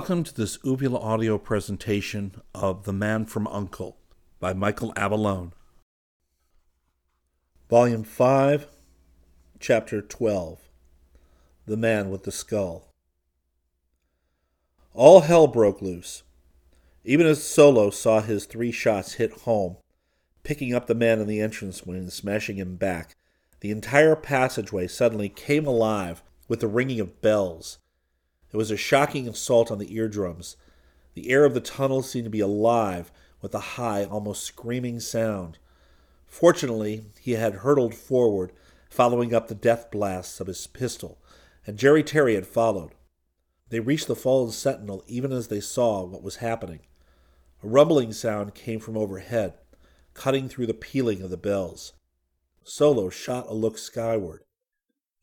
Welcome to this Uvula audio presentation of The Man from Uncle by Michael Avallone. Volume 5, Chapter 12 The Man with the Skull. All hell broke loose. Even as Solo saw his three shots hit home, picking up the man in the entranceway and smashing him back, the entire passageway suddenly came alive with the ringing of bells it was a shocking assault on the eardrums. The air of the tunnel seemed to be alive with a high, almost screaming sound. Fortunately, he had hurtled forward, following up the death blasts of his pistol, and Jerry Terry had followed. They reached the fallen sentinel even as they saw what was happening. A rumbling sound came from overhead, cutting through the pealing of the bells. Solo shot a look skyward.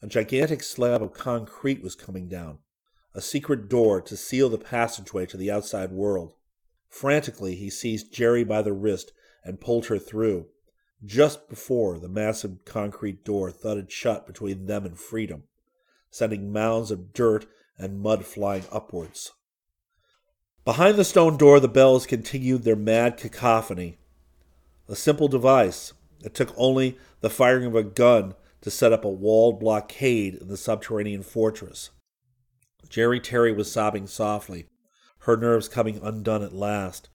A gigantic slab of concrete was coming down a secret door to seal the passageway to the outside world. Frantically, he seized Jerry by the wrist and pulled her through, just before the massive concrete door thudded shut between them and freedom, sending mounds of dirt and mud flying upwards. Behind the stone door, the bells continued their mad cacophony. A simple device. It took only the firing of a gun to set up a walled blockade in the subterranean fortress. Jerry Terry was sobbing softly, her nerves coming undone at last.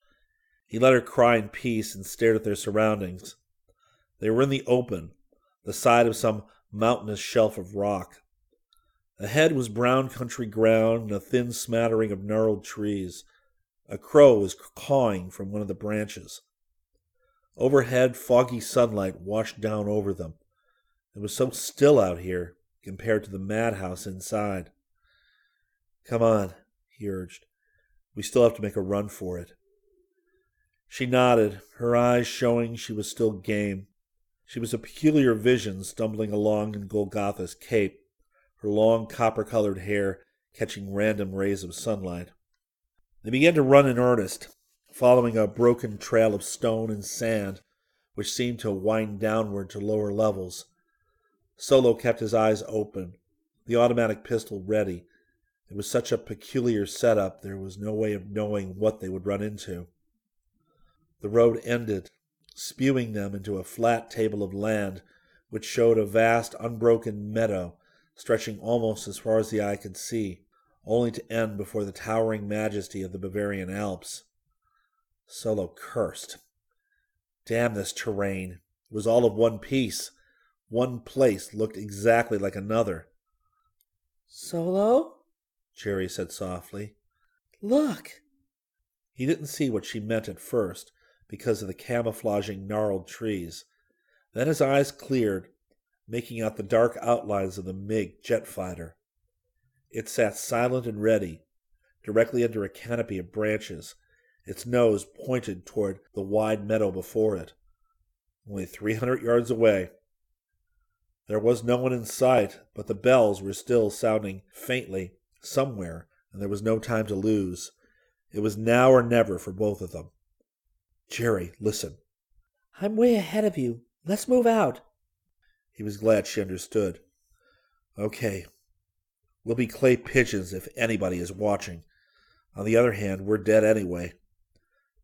He let her cry in peace and stared at their surroundings. They were in the open, the side of some mountainous shelf of rock. Ahead was brown country ground and a thin smattering of gnarled trees. A crow was cawing from one of the branches. Overhead, foggy sunlight washed down over them. It was so still out here compared to the madhouse inside. Come on, he urged. We still have to make a run for it. She nodded, her eyes showing she was still game. She was a peculiar vision stumbling along in Golgotha's cape, her long copper colored hair catching random rays of sunlight. They began to run in earnest, following a broken trail of stone and sand which seemed to wind downward to lower levels. Solo kept his eyes open, the automatic pistol ready, it was such a peculiar setup, there was no way of knowing what they would run into. The road ended, spewing them into a flat table of land which showed a vast unbroken meadow stretching almost as far as the eye could see, only to end before the towering majesty of the Bavarian Alps. Solo cursed. Damn this terrain. It was all of one piece. One place looked exactly like another. Solo? Jerry said softly. Look! He didn't see what she meant at first because of the camouflaging gnarled trees. Then his eyes cleared, making out the dark outlines of the MiG jet fighter. It sat silent and ready, directly under a canopy of branches, its nose pointed toward the wide meadow before it. Only three hundred yards away. There was no one in sight, but the bells were still sounding faintly somewhere, and there was no time to lose. It was now or never for both of them. Jerry, listen. I'm way ahead of you. Let's move out. He was glad she understood. Okay. We'll be clay pigeons if anybody is watching. On the other hand, we're dead anyway.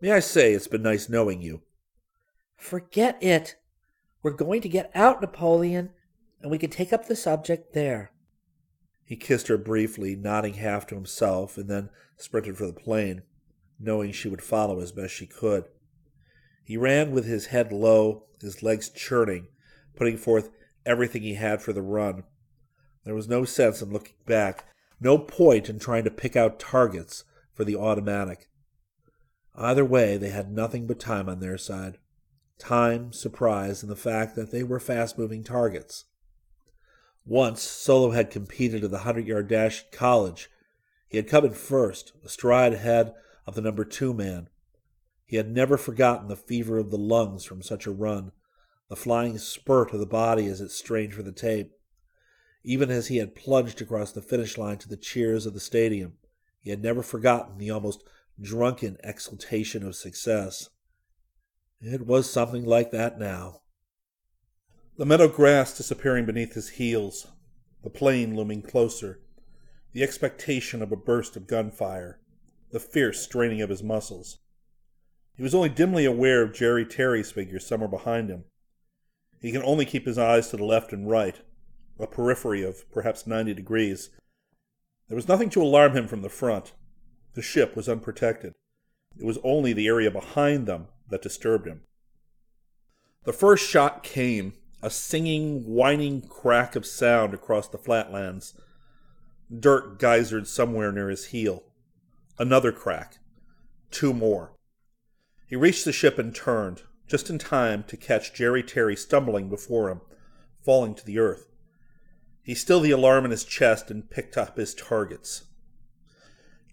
May I say it's been nice knowing you? Forget it. We're going to get out, Napoleon, and we can take up the subject there. He kissed her briefly, nodding half to himself, and then sprinted for the plane, knowing she would follow as best she could. He ran with his head low, his legs churning, putting forth everything he had for the run. There was no sense in looking back, no point in trying to pick out targets for the automatic. Either way, they had nothing but time on their side time, surprise, and the fact that they were fast moving targets. Once, Solo had competed in the 100 yard dash at college. He had come in first, a stride ahead of the number two man. He had never forgotten the fever of the lungs from such a run, the flying spurt of the body as it strained for the tape. Even as he had plunged across the finish line to the cheers of the stadium, he had never forgotten the almost drunken exultation of success. It was something like that now. The meadow grass disappearing beneath his heels, the plane looming closer, the expectation of a burst of gunfire, the fierce straining of his muscles. He was only dimly aware of Jerry Terry's figure somewhere behind him. He can only keep his eyes to the left and right, a periphery of perhaps 90 degrees. There was nothing to alarm him from the front. The ship was unprotected. It was only the area behind them that disturbed him. The first shot came, a singing, whining crack of sound across the flatlands. Dirt geysered somewhere near his heel. Another crack. Two more. He reached the ship and turned, just in time to catch Jerry Terry stumbling before him, falling to the earth. He stilled the alarm in his chest and picked up his targets.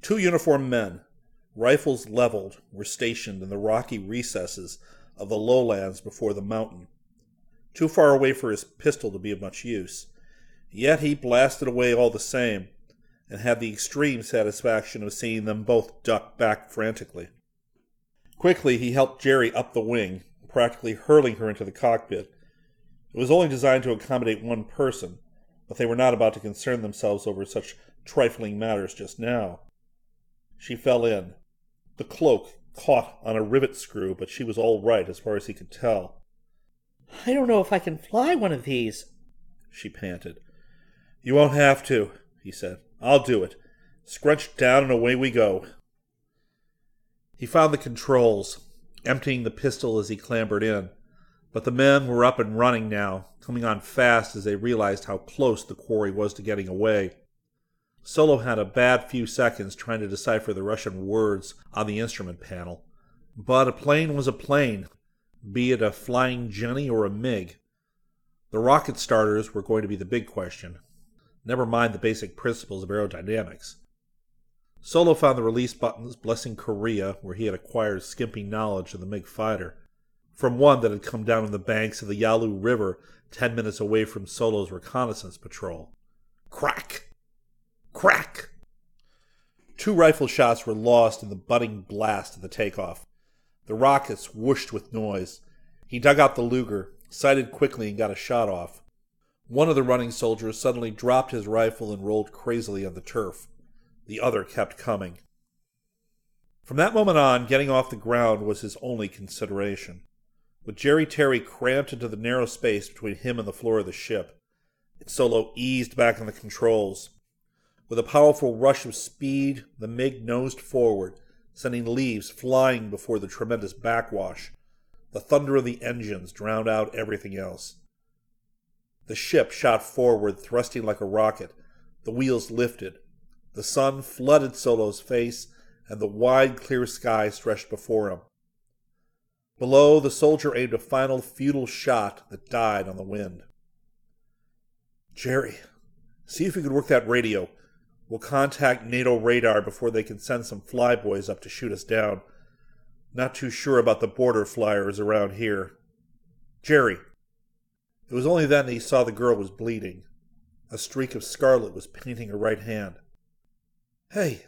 Two uniformed men, rifles leveled, were stationed in the rocky recesses of the lowlands before the mountain. Too far away for his pistol to be of much use. Yet he blasted away all the same, and had the extreme satisfaction of seeing them both duck back frantically. Quickly, he helped Jerry up the wing, practically hurling her into the cockpit. It was only designed to accommodate one person, but they were not about to concern themselves over such trifling matters just now. She fell in. The cloak caught on a rivet screw, but she was all right as far as he could tell. I don't know if I can fly one of these, she panted. You won't have to, he said. I'll do it. Scrunch down and away we go. He found the controls, emptying the pistol as he clambered in. But the men were up and running now, coming on fast as they realized how close the quarry was to getting away. Solo had a bad few seconds trying to decipher the Russian words on the instrument panel. But a plane was a plane, be it a flying Jenny or a MiG. The rocket starters were going to be the big question. Never mind the basic principles of aerodynamics. Solo found the release buttons blessing Korea, where he had acquired skimpy knowledge of the MiG fighter, from one that had come down on the banks of the Yalu River ten minutes away from Solo's reconnaissance patrol. Crack! Crack! Two rifle shots were lost in the budding blast of the takeoff. The rockets whooshed with noise. He dug out the Luger, sighted quickly, and got a shot off. One of the running soldiers suddenly dropped his rifle and rolled crazily on the turf. The other kept coming. From that moment on, getting off the ground was his only consideration. With Jerry Terry cramped into the narrow space between him and the floor of the ship, Solo eased back on the controls. With a powerful rush of speed, the MiG nosed forward, sending leaves flying before the tremendous backwash. The thunder of the engines drowned out everything else. The ship shot forward, thrusting like a rocket. The wheels lifted, the sun flooded Solo's face, and the wide, clear sky stretched before him. Below, the soldier aimed a final futile shot that died on the wind. Jerry, see if you can work that radio. We'll contact NATO radar before they can send some flyboys up to shoot us down. Not too sure about the border flyers around here. Jerry. It was only then that he saw the girl was bleeding. A streak of scarlet was painting her right hand. Hey,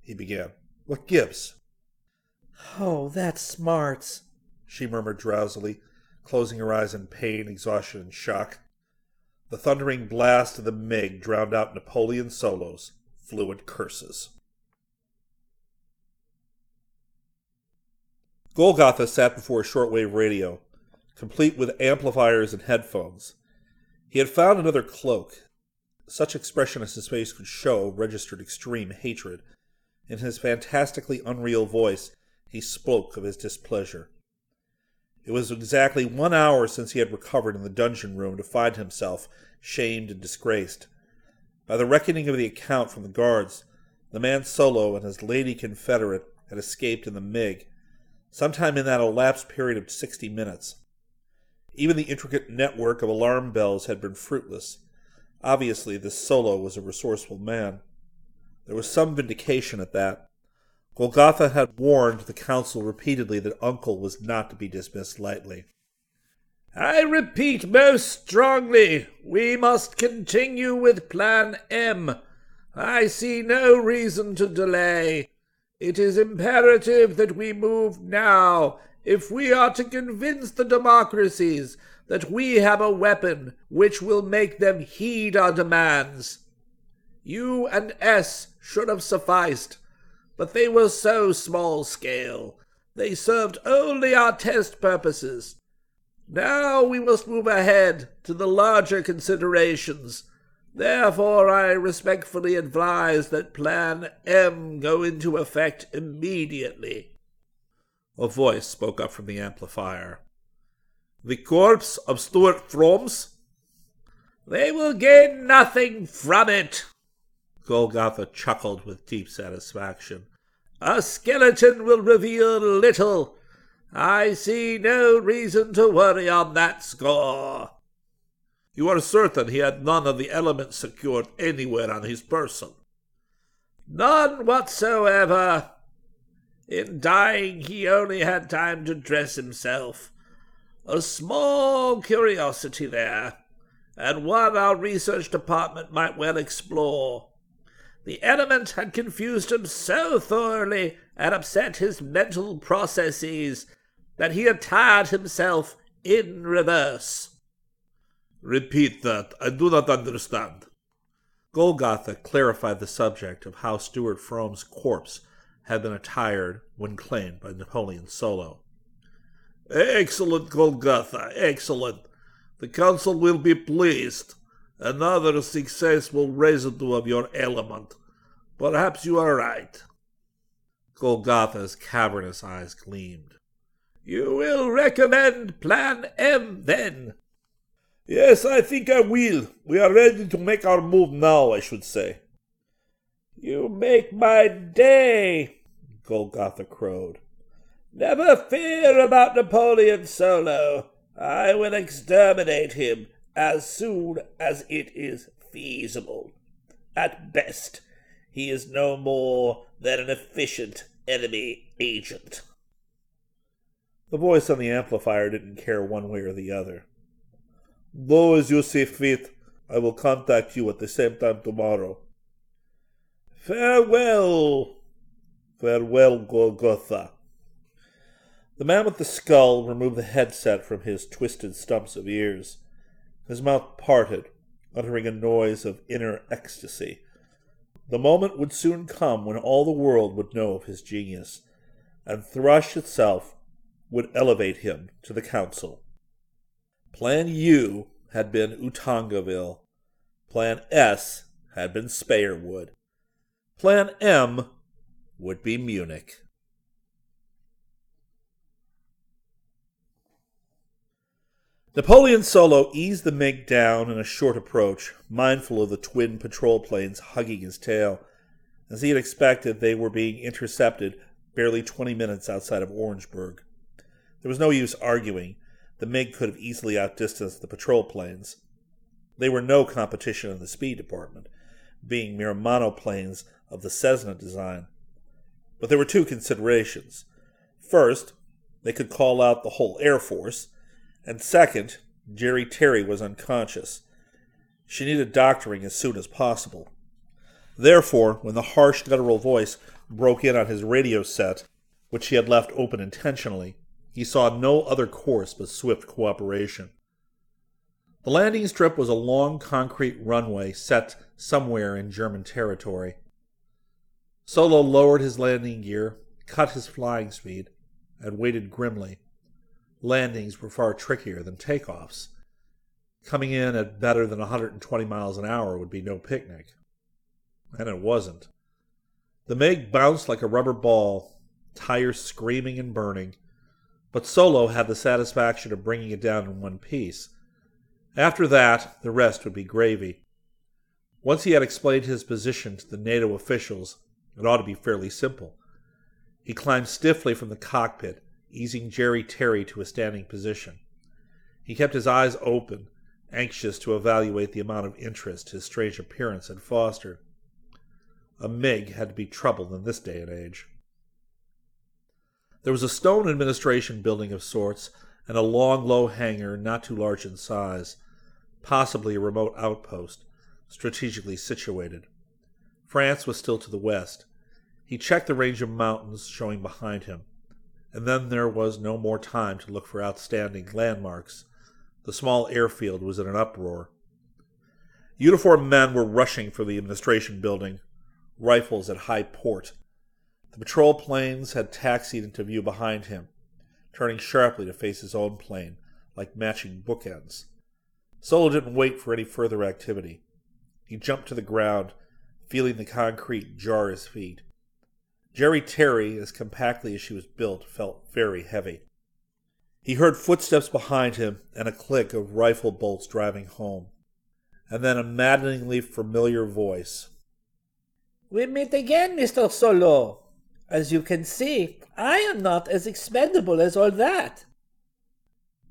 he began. What gives? Oh, that's smarts, she murmured drowsily, closing her eyes in pain, exhaustion, and shock. The thundering blast of the MiG drowned out Napoleon Solo's fluent curses. Golgotha sat before a shortwave radio, complete with amplifiers and headphones. He had found another cloak, such expression as his face could show registered extreme hatred. In his fantastically unreal voice, he spoke of his displeasure. It was exactly one hour since he had recovered in the dungeon room to find himself shamed and disgraced. By the reckoning of the account from the guards, the man Solo and his lady confederate had escaped in the MiG, sometime in that elapsed period of sixty minutes. Even the intricate network of alarm bells had been fruitless, Obviously, this Solo was a resourceful man. There was some vindication at that. Golgotha had warned the council repeatedly that Uncle was not to be dismissed lightly. I repeat most strongly, we must continue with Plan M. I see no reason to delay. It is imperative that we move now if we are to convince the democracies that we have a weapon which will make them heed our demands. U and S should have sufficed, but they were so small scale. They served only our test purposes. Now we must move ahead to the larger considerations. Therefore, I respectfully advise that Plan M go into effect immediately. A voice spoke up from the amplifier. The corpse of Stuart Froms? They will gain nothing from it. Golgotha chuckled with deep satisfaction. A skeleton will reveal little. I see no reason to worry on that score. You are certain he had none of the elements secured anywhere on his person? None whatsoever. In dying, he only had time to dress himself. A small curiosity there, and one our research department might well explore. The element had confused him so thoroughly and upset his mental processes that he attired himself in reverse. Repeat that. I do not understand. Golgotha clarified the subject of how Stuart Frome's corpse had been attired when claimed by Napoleon Solo. Excellent, Golgotha, excellent. The council will be pleased. Another successful residue of your element. Perhaps you are right. Golgotha's cavernous eyes gleamed. You will recommend Plan M, then? Yes, I think I will. We are ready to make our move now, I should say. You make my day, Golgotha crowed. Never fear about Napoleon Solo. I will exterminate him as soon as it is feasible. At best, he is no more than an efficient enemy agent. The voice on the amplifier didn't care one way or the other. Though as you see fit, I will contact you at the same time tomorrow. Farewell. Farewell, Golgotha. The man with the skull removed the headset from his twisted stumps of ears. His mouth parted, uttering a noise of inner ecstasy. The moment would soon come when all the world would know of his genius, and Thrush itself would elevate him to the council. Plan U had been Utongaville. Plan S had been Speyerwood. Plan M would be Munich. Napoleon Solo eased the MiG down in a short approach, mindful of the twin patrol planes hugging his tail. As he had expected, they were being intercepted barely 20 minutes outside of Orangeburg. There was no use arguing. The MiG could have easily outdistanced the patrol planes. They were no competition in the speed department, being mere monoplanes of the Cessna design. But there were two considerations. First, they could call out the whole Air Force and second, Jerry Terry was unconscious. She needed doctoring as soon as possible. Therefore, when the harsh guttural voice broke in on his radio set, which he had left open intentionally, he saw no other course but swift cooperation. The landing strip was a long concrete runway set somewhere in German territory. Solo lowered his landing gear, cut his flying speed, and waited grimly landings were far trickier than takeoffs. Coming in at better than 120 miles an hour would be no picnic. And it wasn't. The MiG bounced like a rubber ball, tires screaming and burning, but Solo had the satisfaction of bringing it down in one piece. After that, the rest would be gravy. Once he had explained his position to the NATO officials, it ought to be fairly simple. He climbed stiffly from the cockpit easing Jerry Terry to a standing position. He kept his eyes open, anxious to evaluate the amount of interest his strange appearance had fostered. A MiG had to be troubled in this day and age. There was a stone administration building of sorts, and a long, low hangar not too large in size, possibly a remote outpost, strategically situated. France was still to the west. He checked the range of mountains showing behind him and then there was no more time to look for outstanding landmarks. The small airfield was in an uproar. Uniformed men were rushing for the administration building, rifles at high port. The patrol planes had taxied into view behind him, turning sharply to face his own plane, like matching bookends. Solo didn't wait for any further activity. He jumped to the ground, feeling the concrete jar his feet. Jerry Terry, as compactly as she was built, felt very heavy. He heard footsteps behind him and a click of rifle bolts driving home, and then a maddeningly familiar voice. We meet again, Mr. Solo. As you can see, I am not as expendable as all that.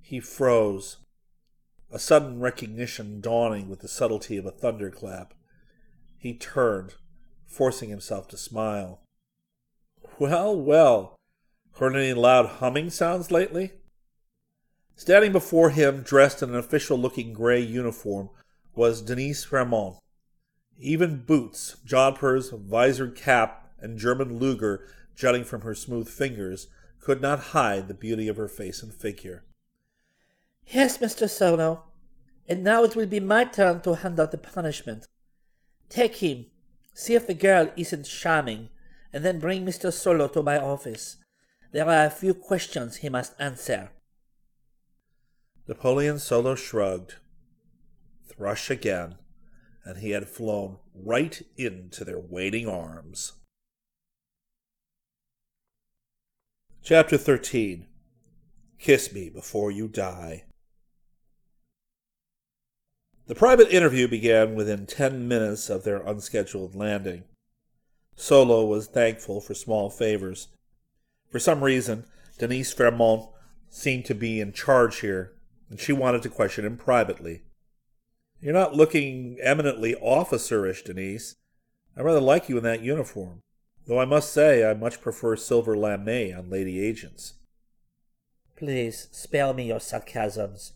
He froze, a sudden recognition dawning with the subtlety of a thunderclap. He turned, forcing himself to smile. Well, well, heard any loud humming sounds lately? Standing before him, dressed in an official looking gray uniform, was Denise Ramont. Even boots, jodhpurs, visored cap, and German Luger jutting from her smooth fingers could not hide the beauty of her face and figure. Yes, Mr. Solo. And now it will be my turn to hand out the punishment. Take him, see if the girl isn't charming, and then bring Mr. Solo to my office. There are a few questions he must answer. Napoleon Solo shrugged. Thrush again, and he had flown right into their waiting arms. Chapter 13 Kiss Me Before You Die. The private interview began within ten minutes of their unscheduled landing. Solo was thankful for small favors. For some reason, Denise Ramont seemed to be in charge here and she wanted to question him privately. You're not looking eminently officerish, Denise. I rather like you in that uniform, though I must say I much prefer silver lame on lady agents. Please spare me your sarcasms.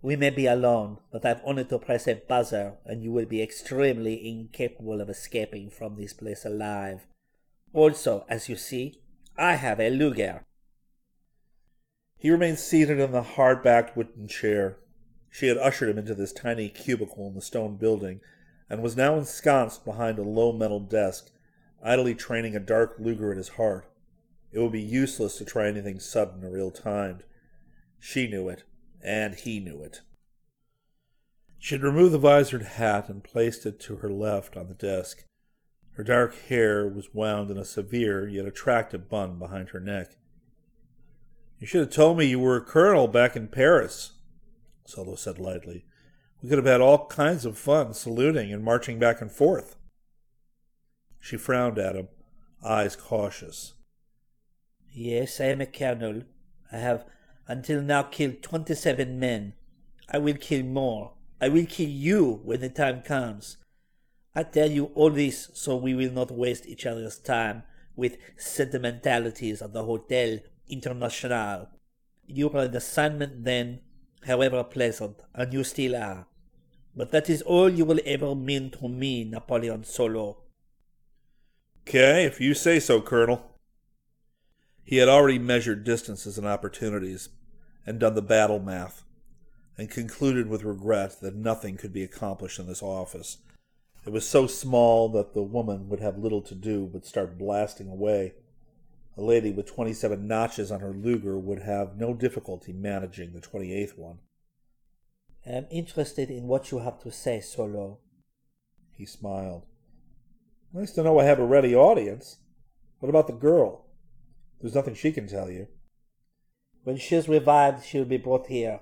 We may be alone, but I've only to press a buzzer, and you will be extremely incapable of escaping from this place alive. Also, as you see, I have a Luger. He remained seated in the hard backed wooden chair. She had ushered him into this tiny cubicle in the stone building, and was now ensconced behind a low metal desk, idly training a dark Luger at his heart. It would be useless to try anything sudden or ill timed. She knew it, and he knew it. She had removed the visored hat and placed it to her left on the desk. Her dark hair was wound in a severe yet attractive bun behind her neck. You should have told me you were a colonel back in Paris, Solo said lightly. We could have had all kinds of fun saluting and marching back and forth. She frowned at him, eyes cautious. Yes, I am a colonel. I have until now killed twenty seven men. I will kill more. I will kill you when the time comes. I tell you all this so we will not waste each other's time with sentimentalities at the hotel International. You were an assignment then, however pleasant, and you still are. But that is all you will ever mean to me, Napoleon Solo. Okay, if you say so, Colonel. He had already measured distances and opportunities, and done the battle math, and concluded with regret that nothing could be accomplished in this office. It was so small that the woman would have little to do but start blasting away. A lady with 27 notches on her Luger would have no difficulty managing the 28th one. I am interested in what you have to say, Solo. He smiled. Nice to know I have a ready audience. What about the girl? There's nothing she can tell you. When she is revived, she will be brought here.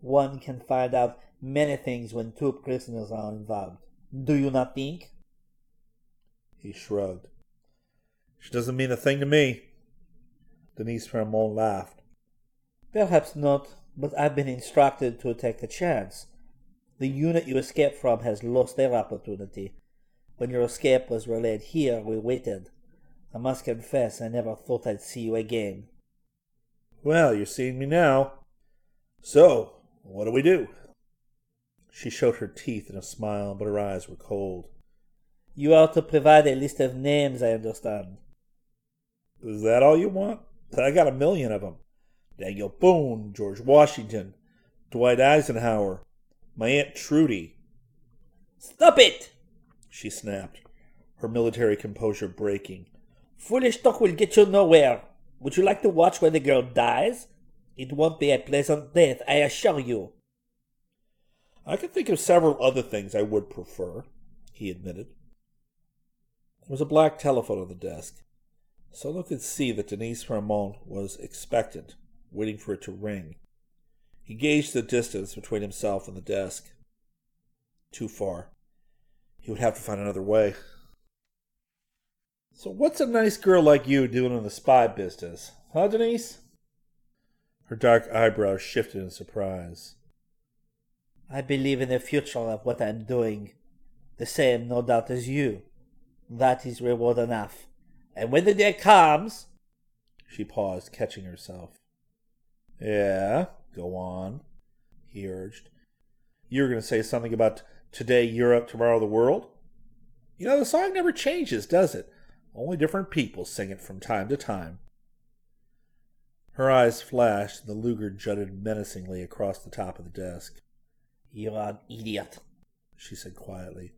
One can find out many things when two prisoners are involved. Do you not think? He shrugged. She doesn't mean a thing to me. Denise Ramont laughed. Perhaps not, but I've been instructed to take a chance. The unit you escaped from has lost their opportunity. When your escape was relayed here, we waited. I must confess I never thought I'd see you again. Well, you're seeing me now. So, what do we do? She showed her teeth in a smile, but her eyes were cold. You are to provide a list of names, I understand. Is that all you want? I got a million of them. Daniel Boone, George Washington, Dwight Eisenhower, my Aunt Trudy. Stop it! She snapped, her military composure breaking. Foolish talk will get you nowhere. Would you like to watch when the girl dies? It won't be a pleasant death, I assure you. I can think of several other things I would prefer, he admitted. There was a black telephone on the desk. Solo could see that Denise Ramont was expectant, waiting for it to ring. He gauged the distance between himself and the desk. Too far. He would have to find another way. So, what's a nice girl like you doing in the spy business? Huh, Denise? Her dark eyebrows shifted in surprise. I believe in the future of what I'm doing. The same, no doubt, as you. That is reward enough. And when the day comes. She paused, catching herself. Yeah, go on, he urged. You were going to say something about today Europe, tomorrow the world? You know, the song never changes, does it? Only different people sing it from time to time. Her eyes flashed, and the Luger jutted menacingly across the top of the desk. You are an idiot, she said quietly.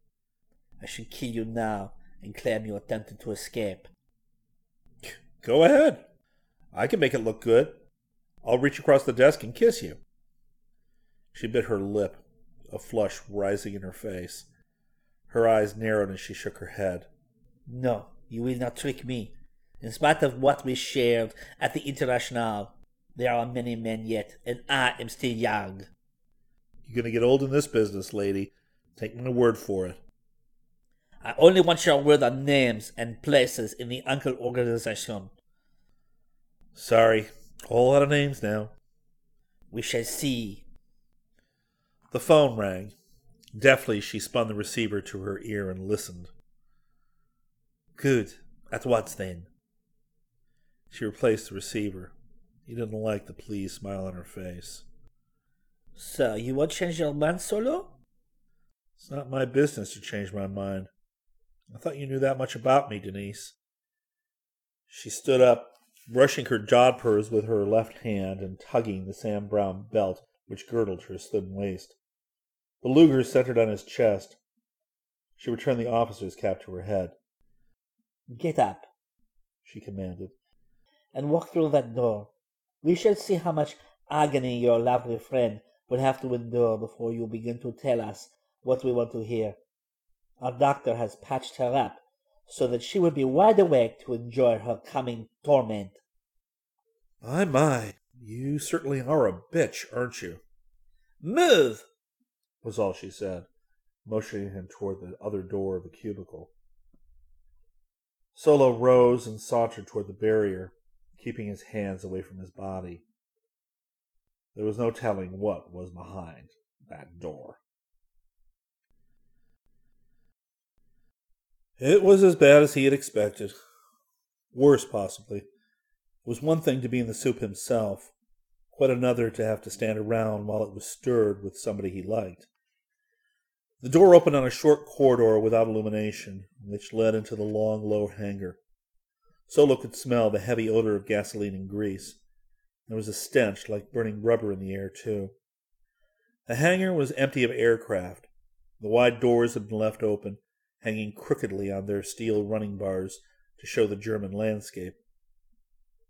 I should kill you now and claim you attempted to escape. Go ahead. I can make it look good. I'll reach across the desk and kiss you. She bit her lip, a flush rising in her face. Her eyes narrowed as she shook her head. No, you will not trick me. In spite of what we shared at the International, there are many men yet, and I am still young. You're going to get old in this business, lady. Take my word for it. I only want your word on names and places in the Uncle organization. Sorry, a whole lot of names now. We shall see. The phone rang. Deftly, she spun the receiver to her ear and listened. Good. At what then? She replaced the receiver. He didn't like the pleased smile on her face. So, you won't change your mind, Solo? It's not my business to change my mind. I thought you knew that much about me, Denise. She stood up, brushing her jodhpurs with her left hand and tugging the Sam Browne belt which girdled her slim waist. The Luger centered on his chest. She returned the officer's cap to her head. Get up, she commanded, and walk through that door. We shall see how much agony your lovely friend will have to endure before you begin to tell us what we want to hear. Our doctor has patched her up so that she will be wide awake to enjoy her coming torment. My, my, you certainly are a bitch, aren't you? Move! was all she said, motioning him toward the other door of the cubicle. Solo rose and sauntered toward the barrier, keeping his hands away from his body. There was no telling what was behind that door. It was as bad as he had expected. Worse, possibly. Was one thing to be in the soup himself, quite another to have to stand around while it was stirred with somebody he liked. The door opened on a short corridor without illumination, which led into the long, low hangar. Solo could smell the heavy odor of gasoline and grease. There was a stench like burning rubber in the air, too. The hangar was empty of aircraft. The wide doors had been left open, hanging crookedly on their steel running bars to show the German landscape.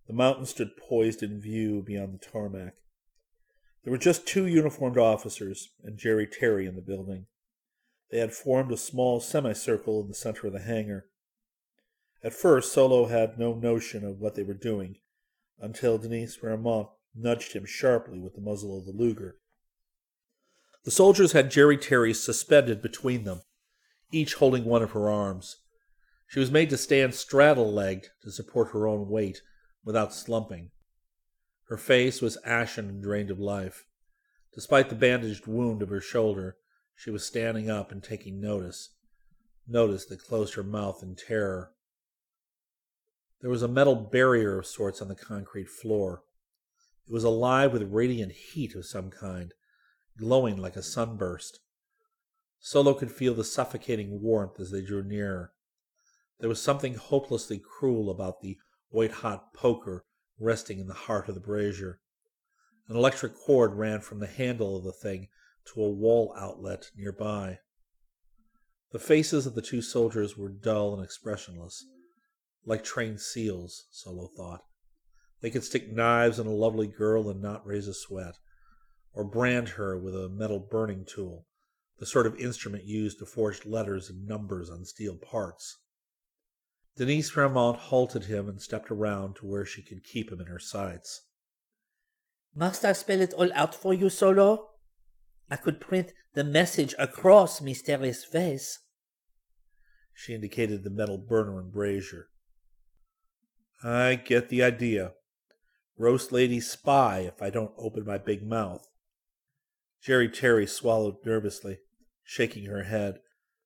The mountain stood poised in view beyond the tarmac. There were just two uniformed officers and Jerry Terry in the building. They had formed a small semicircle in the center of the hangar. At first, Solo had no notion of what they were doing, until Denise Ramont nudged him sharply with the muzzle of the Luger. The soldiers had Jerry Terry suspended between them, each holding one of her arms. She was made to stand straddle legged to support her own weight without slumping. Her face was ashen and drained of life. Despite the bandaged wound of her shoulder, she was standing up and taking notice, notice that closed her mouth in terror. There was a metal barrier of sorts on the concrete floor. It was alive with radiant heat of some kind, glowing like a sunburst. Solo could feel the suffocating warmth as they drew nearer. There was something hopelessly cruel about the white hot poker resting in the heart of the brazier. An electric cord ran from the handle of the thing to a wall outlet nearby. The faces of the two soldiers were dull and expressionless Like trained seals, Solo thought. They could stick knives in a lovely girl and not raise a sweat, or brand her with a metal burning tool, the sort of instrument used to forge letters and numbers on steel parts. Denise Ramont halted him and stepped around to where she could keep him in her sights. Must I spell it all out for you, Solo? I could print the message across Miss Terry's face. She indicated the metal burner and brazier. I get the idea. Roast lady spy if I don't open my big mouth. Jerry Terry swallowed nervously, shaking her head,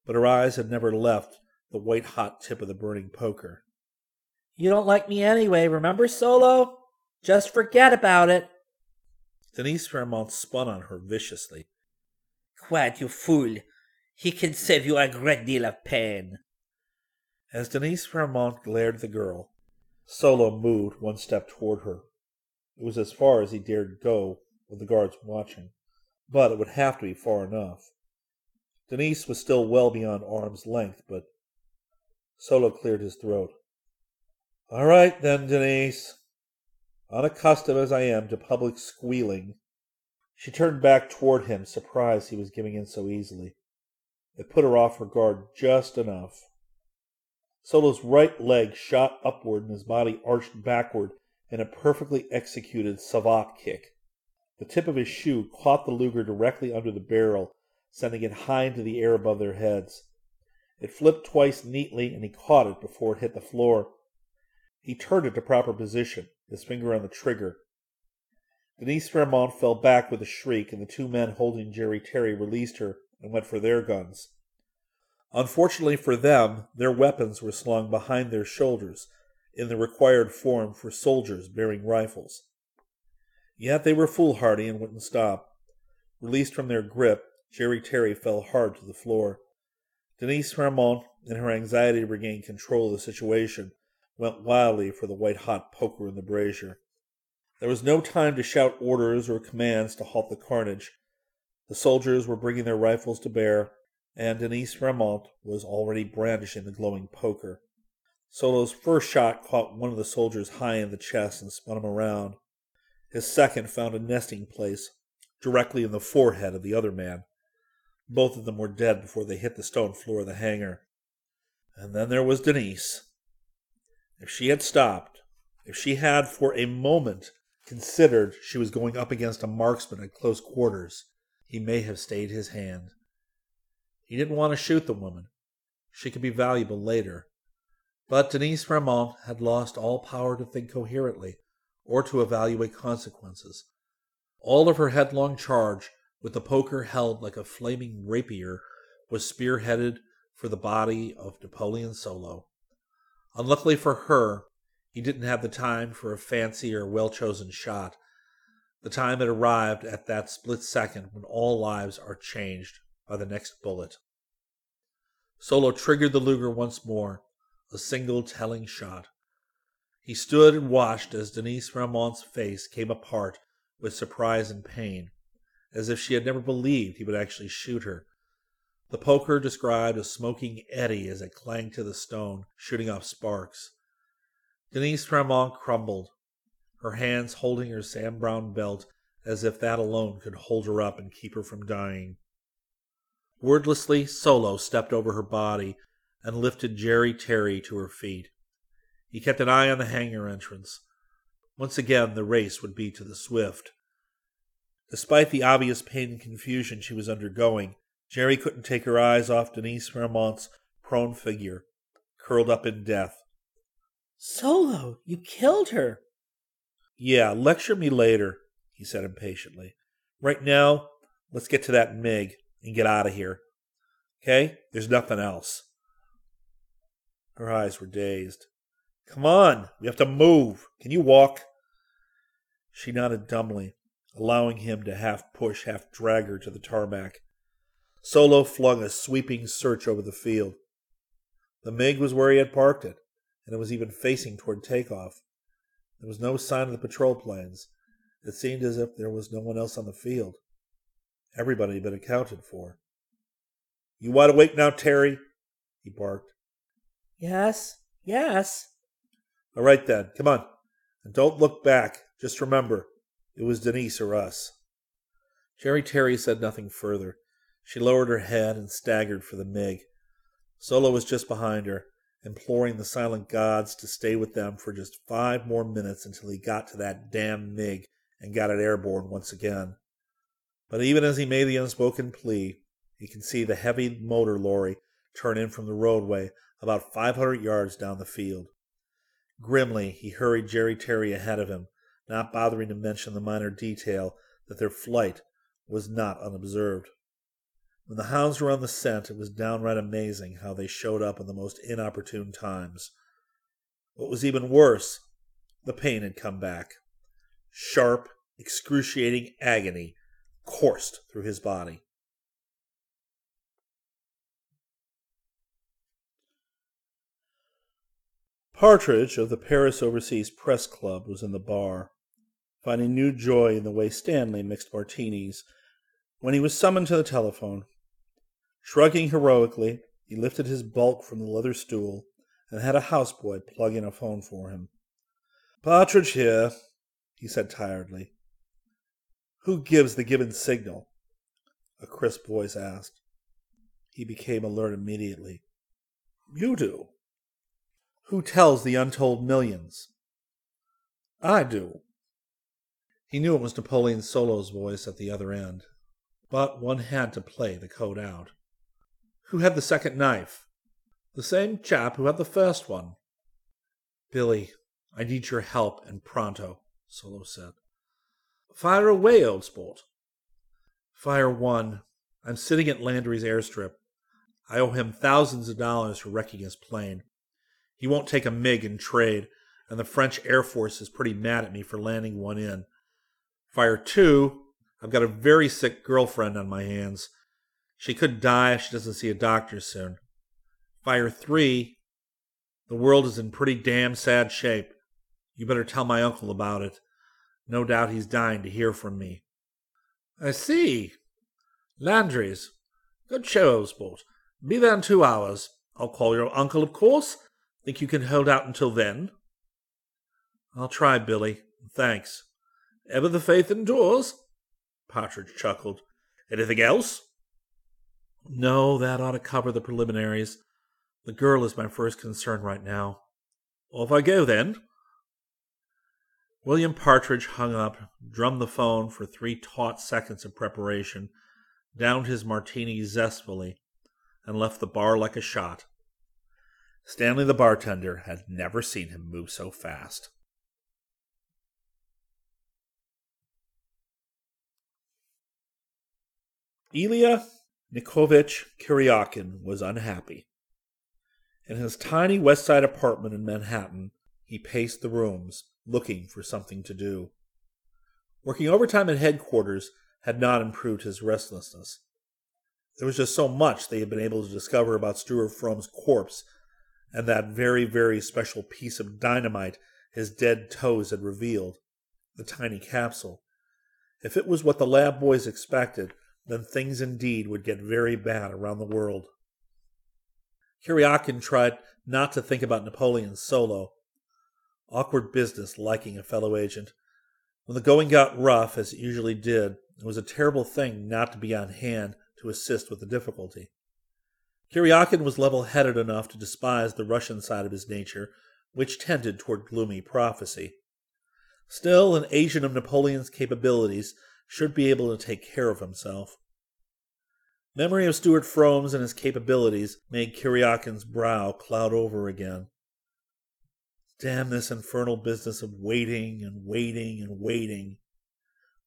but her eyes had never left the white hot tip of the burning poker. You don't like me anyway, remember, Solo? Just forget about it. Denise Ramont spun on her viciously. Quiet, you fool. He can save you a great deal of pain. As Denise Ramont glared at the girl, Solo moved one step toward her. It was as far as he dared go with the guards watching, but it would have to be far enough. Denise was still well beyond arm's length, but Solo cleared his throat. All right, then, Denise. Unaccustomed as I am to public squealing. She turned back toward him, surprised he was giving in so easily. It put her off her guard just enough. Solo's right leg shot upward and his body arched backward in a perfectly executed savate kick. The tip of his shoe caught the Luger directly under the barrel, sending it high into the air above their heads. It flipped twice neatly, and he caught it before it hit the floor. He turned it to proper position, his finger on the trigger. Denise Ramont fell back with a shriek, and the two men holding Jerry Terry released her and went for their guns. Unfortunately for them, their weapons were slung behind their shoulders, in the required form for soldiers bearing rifles. Yet they were foolhardy and wouldn't stop. Released from their grip, Jerry Terry fell hard to the floor. Denise Ramont, in her anxiety to regain control of the situation, went wildly for the white hot poker in the brazier. There was no time to shout orders or commands to halt the carnage. The soldiers were bringing their rifles to bear, and Denise Ramont was already brandishing the glowing poker. Solo's first shot caught one of the soldiers high in the chest and spun him around. His second found a nesting place directly in the forehead of the other man. Both of them were dead before they hit the stone floor of the hangar. And then there was Denise. If she had stopped, if she had for a moment considered she was going up against a marksman at close quarters, he may have stayed his hand. He didn't want to shoot the woman. She could be valuable later. But Denise Ramont had lost all power to think coherently or to evaluate consequences. All of her headlong charge, with the poker held like a flaming rapier, was spearheaded for the body of Napoleon Solo. Unluckily for her, he didn't have the time for a fancy or well chosen shot. The time had arrived at that split second when all lives are changed by the next bullet. Solo triggered the Luger once more, a single telling shot. He stood and watched as Denise Ramont's face came apart with surprise and pain, as if she had never believed he would actually shoot her. The poker described a smoking eddy as it clanged to the stone, shooting off sparks. Denise Ramont crumbled, her hands holding her Sam Browne belt as if that alone could hold her up and keep her from dying. Wordlessly, Solo stepped over her body and lifted Jerry Terry to her feet. He kept an eye on the hangar entrance. Once again, the race would be to the swift. Despite the obvious pain and confusion she was undergoing, Jerry couldn't take her eyes off Denise Ramont's prone figure, curled up in death. Solo, you killed her. Yeah, lecture me later, he said impatiently. Right now, let's get to that MiG and get out of here. Okay? There's nothing else. Her eyes were dazed. Come on, we have to move. Can you walk? She nodded dumbly, allowing him to half push, half drag her to the tarmac. Solo flung a sweeping search over the field. The MiG was where he had parked it, and it was even facing toward takeoff. There was no sign of the patrol planes. It seemed as if there was no one else on the field. Everybody had been accounted for. You wide awake now, Terry? he barked. Yes, yes. All right then, come on. And don't look back. Just remember, it was Denise or us. Jerry Terry said nothing further. She lowered her head and staggered for the MiG. Solo was just behind her, imploring the silent gods to stay with them for just five more minutes until he got to that damn MiG and got it airborne once again. But even as he made the unspoken plea, he could see the heavy motor lorry turn in from the roadway about 500 yards down the field. Grimly, he hurried Jerry Terry ahead of him, not bothering to mention the minor detail that their flight was not unobserved. When the hounds were on the scent, it was downright amazing how they showed up in the most inopportune times. What was even worse, the pain had come back. Sharp, excruciating agony coursed through his body. Partridge of the Paris Overseas Press Club was in the bar, finding new joy in the way Stanley mixed martinis, when he was summoned to the telephone. Shrugging heroically, he lifted his bulk from the leather stool and had a houseboy plug in a phone for him. Partridge here, he said tiredly. Who gives the given signal? A crisp voice asked. He became alert immediately. You do. Who tells the untold millions? I do. He knew it was Napoleon Solo's voice at the other end, but one had to play the code out. Who had the second knife? The same chap who had the first one. Billy, I need your help and pronto, Solo said. Fire away, old sport. Fire one. I'm sitting at Landry's airstrip. I owe him thousands of dollars for wrecking his plane. He won't take a MiG in trade, and the French Air Force is pretty mad at me for landing one in. Fire two. I've got a very sick girlfriend on my hands. She could die if she doesn't see a doctor soon. Fire three. The world is in pretty damn sad shape. You better tell my uncle about it. No doubt he's dying to hear from me. I see. Landry's. Good show, sport. Be there in two hours. I'll call your uncle, of course. Think you can hold out until then? I'll try, Billy. Thanks. Ever the faith endures? Partridge chuckled. Anything else? No, that ought to cover the preliminaries. The girl is my first concern right now. Off I go, then. William Partridge hung up, drummed the phone for three taut seconds of preparation, downed his martini zestfully, and left the bar like a shot. Stanley the bartender had never seen him move so fast. Illya Nickovitch Kuryakin was unhappy. In his tiny West Side apartment in Manhattan, he paced the rooms, looking for something to do. Working overtime at headquarters had not improved his restlessness. There was just so much they had been able to discover about Stuart Frome's corpse and that very, very special piece of dynamite his dead toes had revealed the tiny capsule. If it was what the lab boys expected, then things indeed would get very bad around the world. Kuryakin tried not to think about Napoleon Solo. Awkward business liking a fellow agent. When the going got rough, as it usually did, it was a terrible thing not to be on hand to assist with the difficulty. Kuryakin was level headed enough to despise the Russian side of his nature, which tended toward gloomy prophecy. Still, an agent of Napoleon's capabilities should be able to take care of himself. Memory of Stuart Frome's and his capabilities made Kuryakin's brow cloud over again. Damn this infernal business of waiting and waiting and waiting.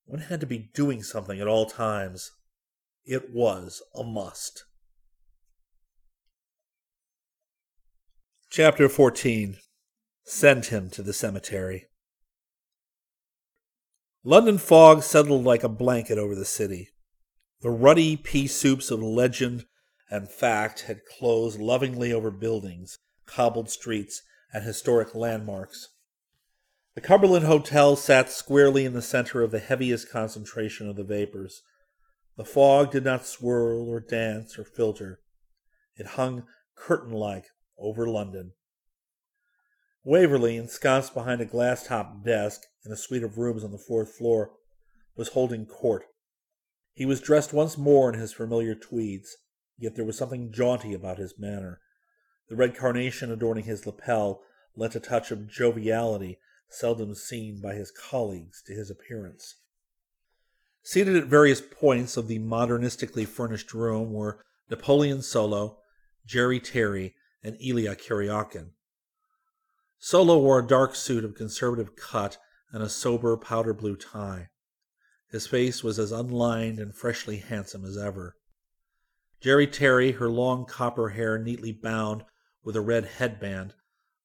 One had to be doing something at all times. It was a must. Chapter 14 Send him to the cemetery. London fog settled like a blanket over the city. The ruddy pea soups of legend and fact had closed lovingly over buildings, cobbled streets, and historic landmarks. The Cumberland Hotel sat squarely in the center of the heaviest concentration of the vapors. The fog did not swirl or dance or filter. It hung curtain like over London. Waverley, ensconced behind a glass topped desk in a suite of rooms on the fourth floor, was holding court. He was dressed once more in his familiar tweeds, yet there was something jaunty about his manner. The red carnation adorning his lapel lent a touch of joviality seldom seen by his colleagues to his appearance. Seated at various points of the modernistically furnished room were Napoleon Solo, Jerry Terry, and Illya Kuryakin. Solo wore a dark suit of conservative cut and a sober powder blue tie. His face was as unlined and freshly handsome as ever. Jerry Terry, her long copper hair neatly bound with a red headband,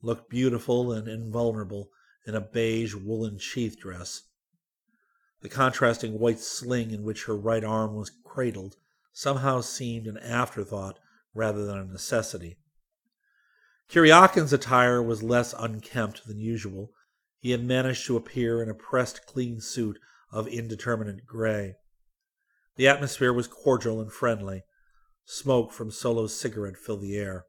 looked beautiful and invulnerable in a beige woolen sheath dress. The contrasting white sling in which her right arm was cradled somehow seemed an afterthought rather than a necessity. Kuryakin's attire was less unkempt than usual. He had managed to appear in a pressed clean suit of indeterminate gray. The atmosphere was cordial and friendly. Smoke from Solo's cigarette filled the air.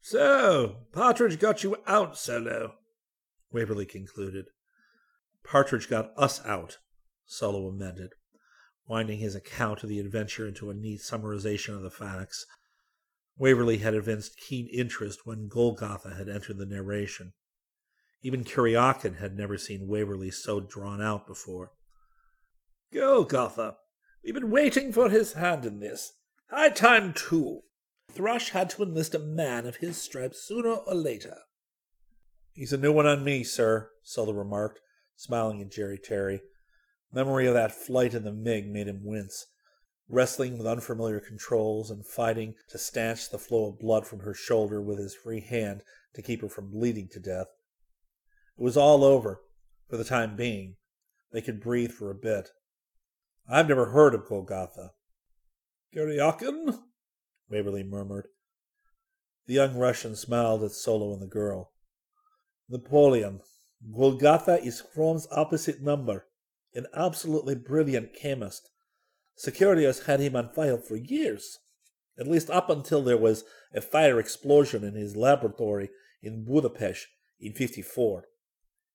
So, Partridge got you out, Solo, Waverley concluded. Partridge got us out, Solo amended, winding his account of the adventure into a neat summarization of the facts. Waverley had evinced keen interest when Golgotha had entered the narration. Even Kuryakin had never seen Waverley so drawn out before. Golgotha. We've been waiting for his hand in this. High time, too. Thrush had to enlist a man of his stripes sooner or later. He's a new one on me, sir, Solo remarked, smiling at Jerry Terry. Memory of that flight in the MiG made him wince wrestling with unfamiliar controls and fighting to stanch the flow of blood from her shoulder with his free hand to keep her from bleeding to death. It was all over, for the time being. They could breathe for a bit. I've never heard of Golgotha. Kuryakin? Waverley murmured. The young Russian smiled at Solo and the girl. Napoleon, Golgotha is Frome's opposite number, an absolutely brilliant chemist Security has had him on file for years, at least up until there was a fire explosion in his laboratory in Budapest in 54.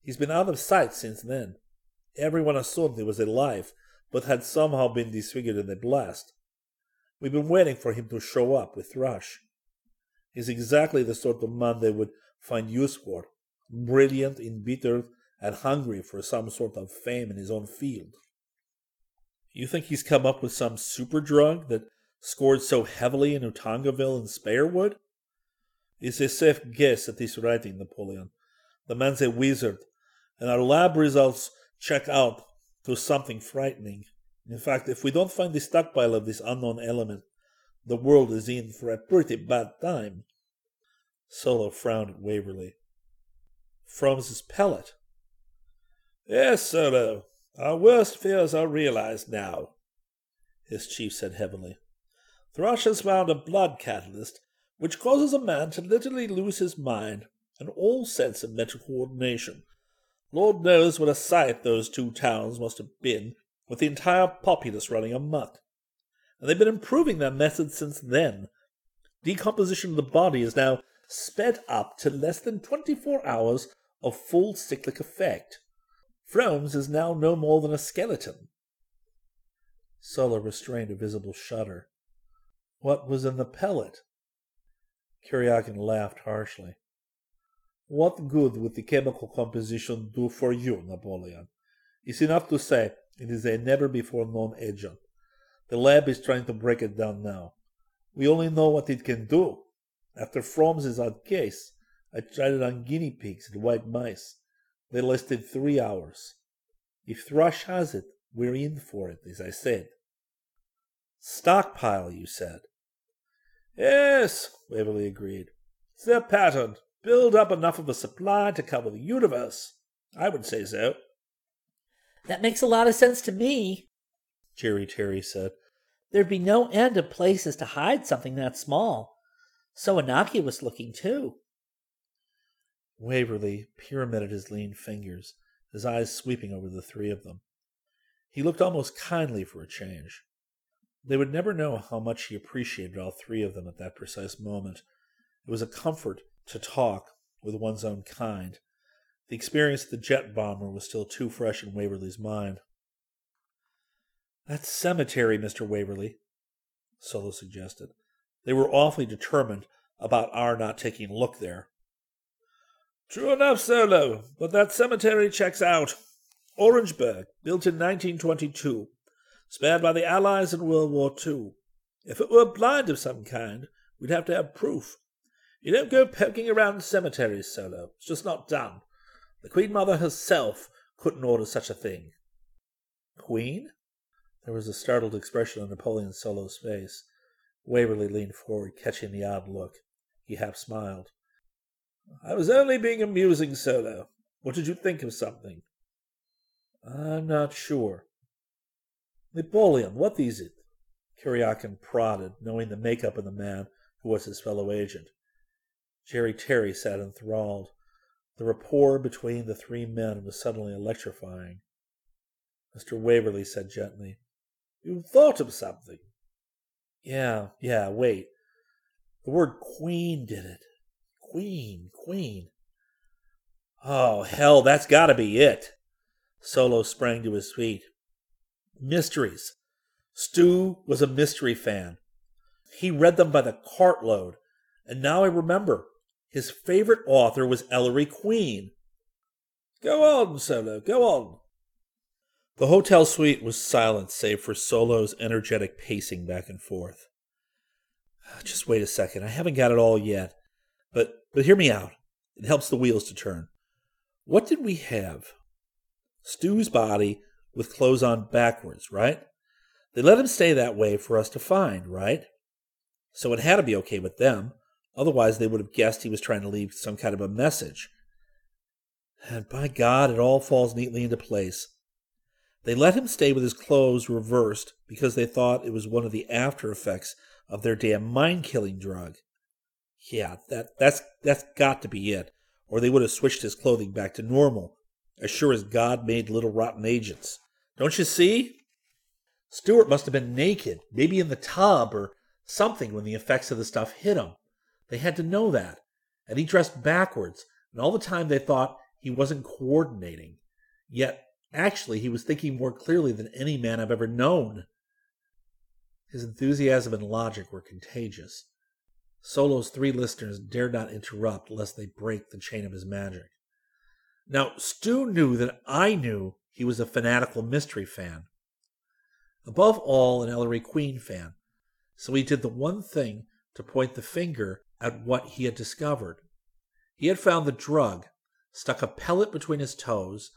He's been out of sight since then. Everyone assumed he was alive, but had somehow been disfigured in the blast. We've been waiting for him to show up with Thrush. He's exactly the sort of man they would find use for brilliant, embittered, and hungry for some sort of fame in his own field. You think he's come up with some super drug that scored so heavily in Utongaville and Sparewood? It's a safe guess at this writing, Napoleon. The man's a wizard, and our lab results check out to something frightening. In fact, if we don't find the stockpile of this unknown element, the world is in for a pretty bad time. Solo frowned at Waverley. Frome's pellet. Yes, Solo. Our worst fears are realized now, his chief said heavily. Thrush has found a blood catalyst which causes a man to literally lose his mind and all sense of mental coordination. Lord knows what a sight those two towns must have been, with the entire populace running amuck. And they've been improving their methods since then. Decomposition of the body is now sped up to less than twenty four hours of full cyclic effect. Frome's is now no more than a skeleton. Solo restrained a visible shudder. What was in the pellet? Kuryakin laughed harshly. What good would the chemical composition do for you, Napoleon? It's enough to say it is a never before known agent. The lab is trying to break it down now. We only know what it can do. After Frome's odd case, I tried it on guinea pigs and white mice. They lasted three hours. If Thrush has it, we're in for it, as I said. Stockpile, you said. Yes, Waverley agreed. It's their pattern. Build up enough of a supply to cover the universe. I would say so. That makes a lot of sense to me, Jerry Terry said. There'd be no end of places to hide something that small. So innocuous looking, too. Waverley pyramided his lean fingers, his eyes sweeping over the three of them. He looked almost kindly for a change. They would never know how much he appreciated all three of them at that precise moment. It was a comfort to talk, with one's own kind. The experience of the jet bomber was still too fresh in Waverley's mind. That cemetery, Mr. Waverley, Solo suggested. They were awfully determined about our not taking a look there. True enough, Solo, but that cemetery checks out. Orangeburg, built in 1922, spared by the Allies in World War II. If it were blind of some kind, we'd have to have proof. You don't go poking around cemeteries, Solo. It's just not done. The Queen Mother herself couldn't order such a thing. Queen? There was a startled expression on Napoleon Solo's face. Waverley leaned forward, catching the odd look. He half smiled. I was only being amusing, Solo. What did you think of something? I'm not sure. Napoleon, what is it? Kuryakin prodded, knowing the makeup of the man who was his fellow agent. Jerry Terry sat enthralled. The rapport between the three men was suddenly electrifying. Mr. Waverley said gently, "You've thought of something. Yeah, yeah, wait. The word queen did it. Queen, queen. Oh, hell, that's gotta be it. Solo sprang to his feet. Mysteries. Stu was a mystery fan. He read them by the cartload, and now I remember. His favorite author was Ellery Queen. Go on, Solo, go on. The hotel suite was silent save for Solo's energetic pacing back and forth. Ah, just wait a second. I haven't got it all yet. But but hear me out. It helps the wheels to turn. What did we have? Stu's body with clothes on backwards, right? They let him stay that way for us to find, right? So it had to be okay with them. Otherwise, they would have guessed he was trying to leave some kind of a message. And by God, it all falls neatly into place. They let him stay with his clothes reversed because they thought it was one of the after effects of their damn mind killing drug. Yeah, that that's that's got to be it. Or they would have switched his clothing back to normal. As sure as God made little rotten agents. Don't you see? Stuart must have been naked, maybe in the tub or something when the effects of the stuff hit him. They had to know that. And he dressed backwards, and all the time they thought he wasn't coordinating. Yet, actually, he was thinking more clearly than any man I've ever known. His enthusiasm and logic were contagious. Solo's three listeners dared not interrupt lest they break the chain of his magic. Now, Stu knew that I knew he was a fanatical mystery fan. Above all, an Ellery Queen fan. So he did the one thing to point the finger at what he had discovered. He had found the drug, stuck a pellet between his toes,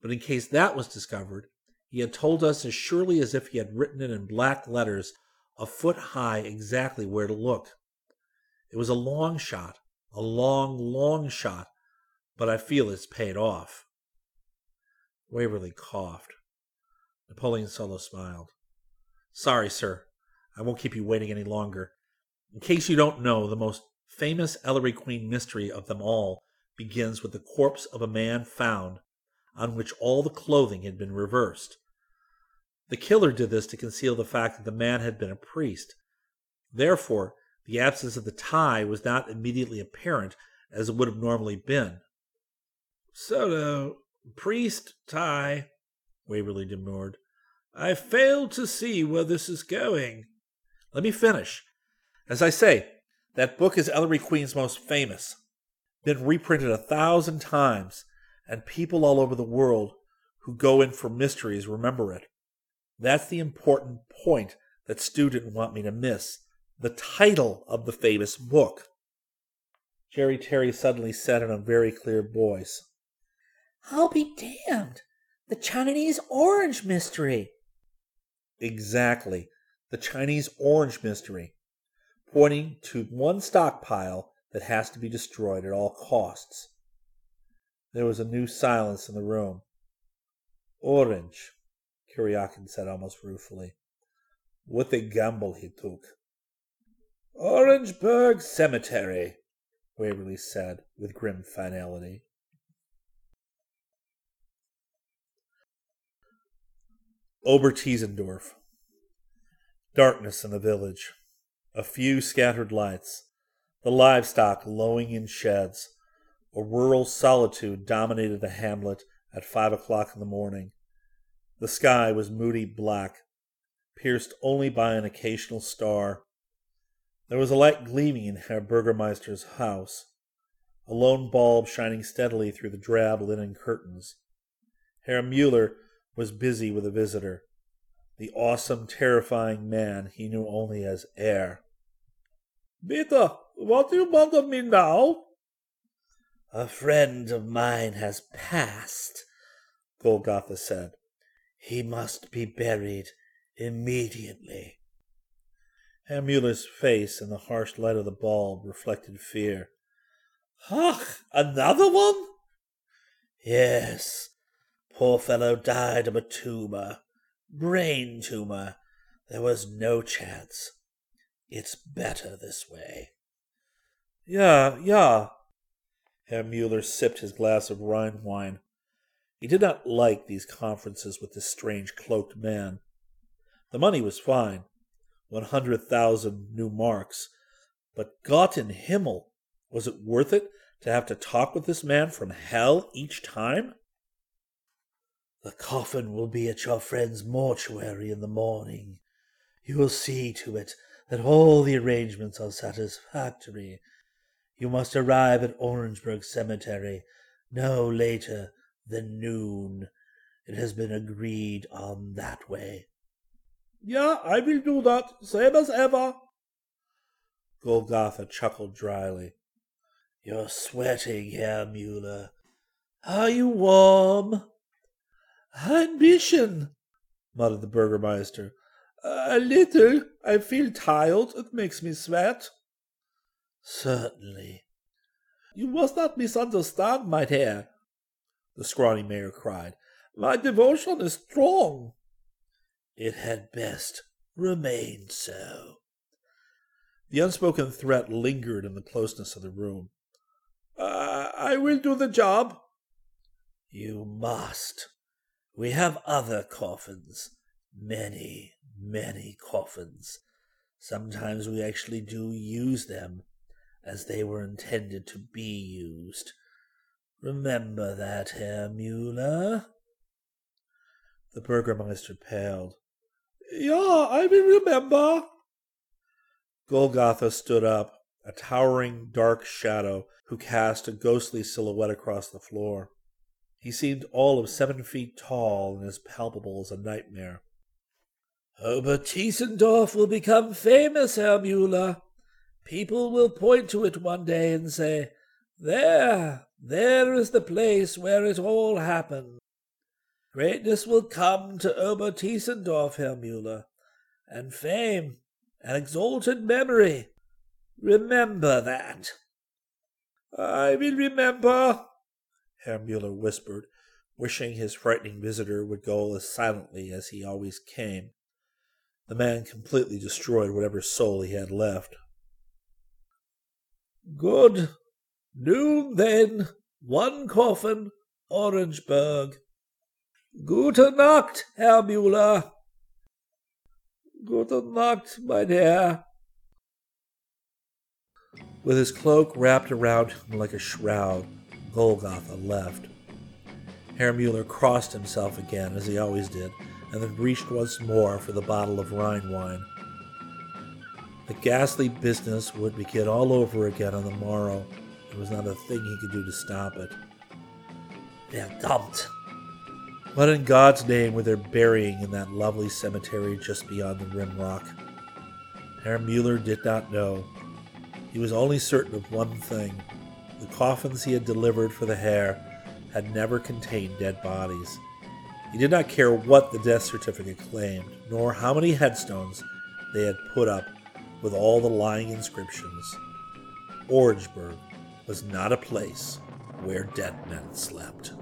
but in case that was discovered, he had told us as surely as if he had written it in black letters a foot high exactly where to look. It was a long shot, a long, long shot, but I feel it's paid off. Waverley coughed. Napoleon Solo smiled. Sorry, sir. I won't keep you waiting any longer. In case you don't know, the most famous Ellery Queen mystery of them all begins with the corpse of a man found on which all the clothing had been reversed. The killer did this to conceal the fact that the man had been a priest. Therefore, the absence of the tie was not immediately apparent as it would have normally been. Solo, priest, tie, Waverley demurred. I fail to see where this is going. Let me finish. As I say, that book is Ellery Queen's most famous. Been reprinted a thousand times, and people all over the world who go in for mysteries remember it. That's the important point that Stu didn't want me to miss. The title of the famous book. Jerry Terry suddenly said in a very clear voice. I'll be damned. The Chinese orange mystery. Exactly. The Chinese orange mystery. Pointing to one stockpile that has to be destroyed at all costs. There was a new silence in the room. Orange, Kuryakin said almost ruefully. What a gamble he took. Orangeburg Cemetery, Waverley said with grim finality. Obertiesendorf. Darkness in the village. A few scattered lights. The livestock lowing in sheds. A rural solitude dominated the hamlet at five o'clock in the morning. The sky was moody black, pierced only by an occasional star. There was a light gleaming in Herr Burgermeister's house, a lone bulb shining steadily through the drab linen curtains. Herr Mueller was busy with a visitor, the awesome, terrifying man he knew only as Herr. Bitte, what do you want of me now? A friend of mine has passed, Golgotha said. He must be buried immediately. Mueller's face in the harsh light of the bulb reflected fear. Ach, another one? Yes. Poor fellow died of a tumor. Brain tumor. There was no chance. It's better this way. Ja, ja. Herr Mueller sipped his glass of Rhine wine. He did not like these conferences with this strange cloaked man. The money was fine, one hundred thousand new marks, but Gott in Himmel, was it worth it to have to talk with this man from hell each time? The coffin will be at your friend's mortuary in the morning. You will see to it that all the arrangements are satisfactory. You must arrive at Orangeburg Cemetery no later than noon. It has been agreed on that way. Yeah, I will do that, same as ever. Golgotha chuckled dryly. You're sweating, Herr Mueller. Are you warm? Bisschen, muttered the Burgermeister. A little. I feel tired. It makes me sweat. Certainly. You must not misunderstand, my dear, the scrawny mayor cried. My devotion is strong. It had best remain so. The unspoken threat lingered in the closeness of the room. Uh, I will do the job. You must. We have other coffins. Many, many coffins. Sometimes we actually do use them as they were intended to be used. Remember that, Herr Mueller? The Burgermeister paled. Ja, I remember. Golgotha stood up, a towering dark shadow who cast a ghostly silhouette across the floor. He seemed all of seven feet tall and as palpable as a nightmare. Obertiesendorf will become famous, Herr Mueller. People will point to it one day and say, There, there is the place where it all happened. Greatness will come to Obertiesendorf, Herr Mueller, and fame, and exalted memory. Remember that. I will remember, Herr Mueller whispered, wishing his frightening visitor would go as silently as he always came. The man completely destroyed whatever soul he had left. Good. Noon, then. One coffin, Orangeburg. Gute Nacht, Herr Mueller. Gute Nacht, mein Herr. With his cloak wrapped around him like a shroud, Golgotha left. Herr Mueller crossed himself again, as he always did, and then reached once more for the bottle of Rhine wine. The ghastly business would begin all over again on the morrow. There was not a thing he could do to stop it. Verdammt! What in God's name were they burying in that lovely cemetery just beyond the rim rock? Herr Mueller did not know. He was only certain of one thing. The coffins he had delivered for the Herr had never contained dead bodies. He did not care what the death certificate claimed, nor how many headstones they had put up with all the lying inscriptions. Orangeburg was not a place where dead men slept.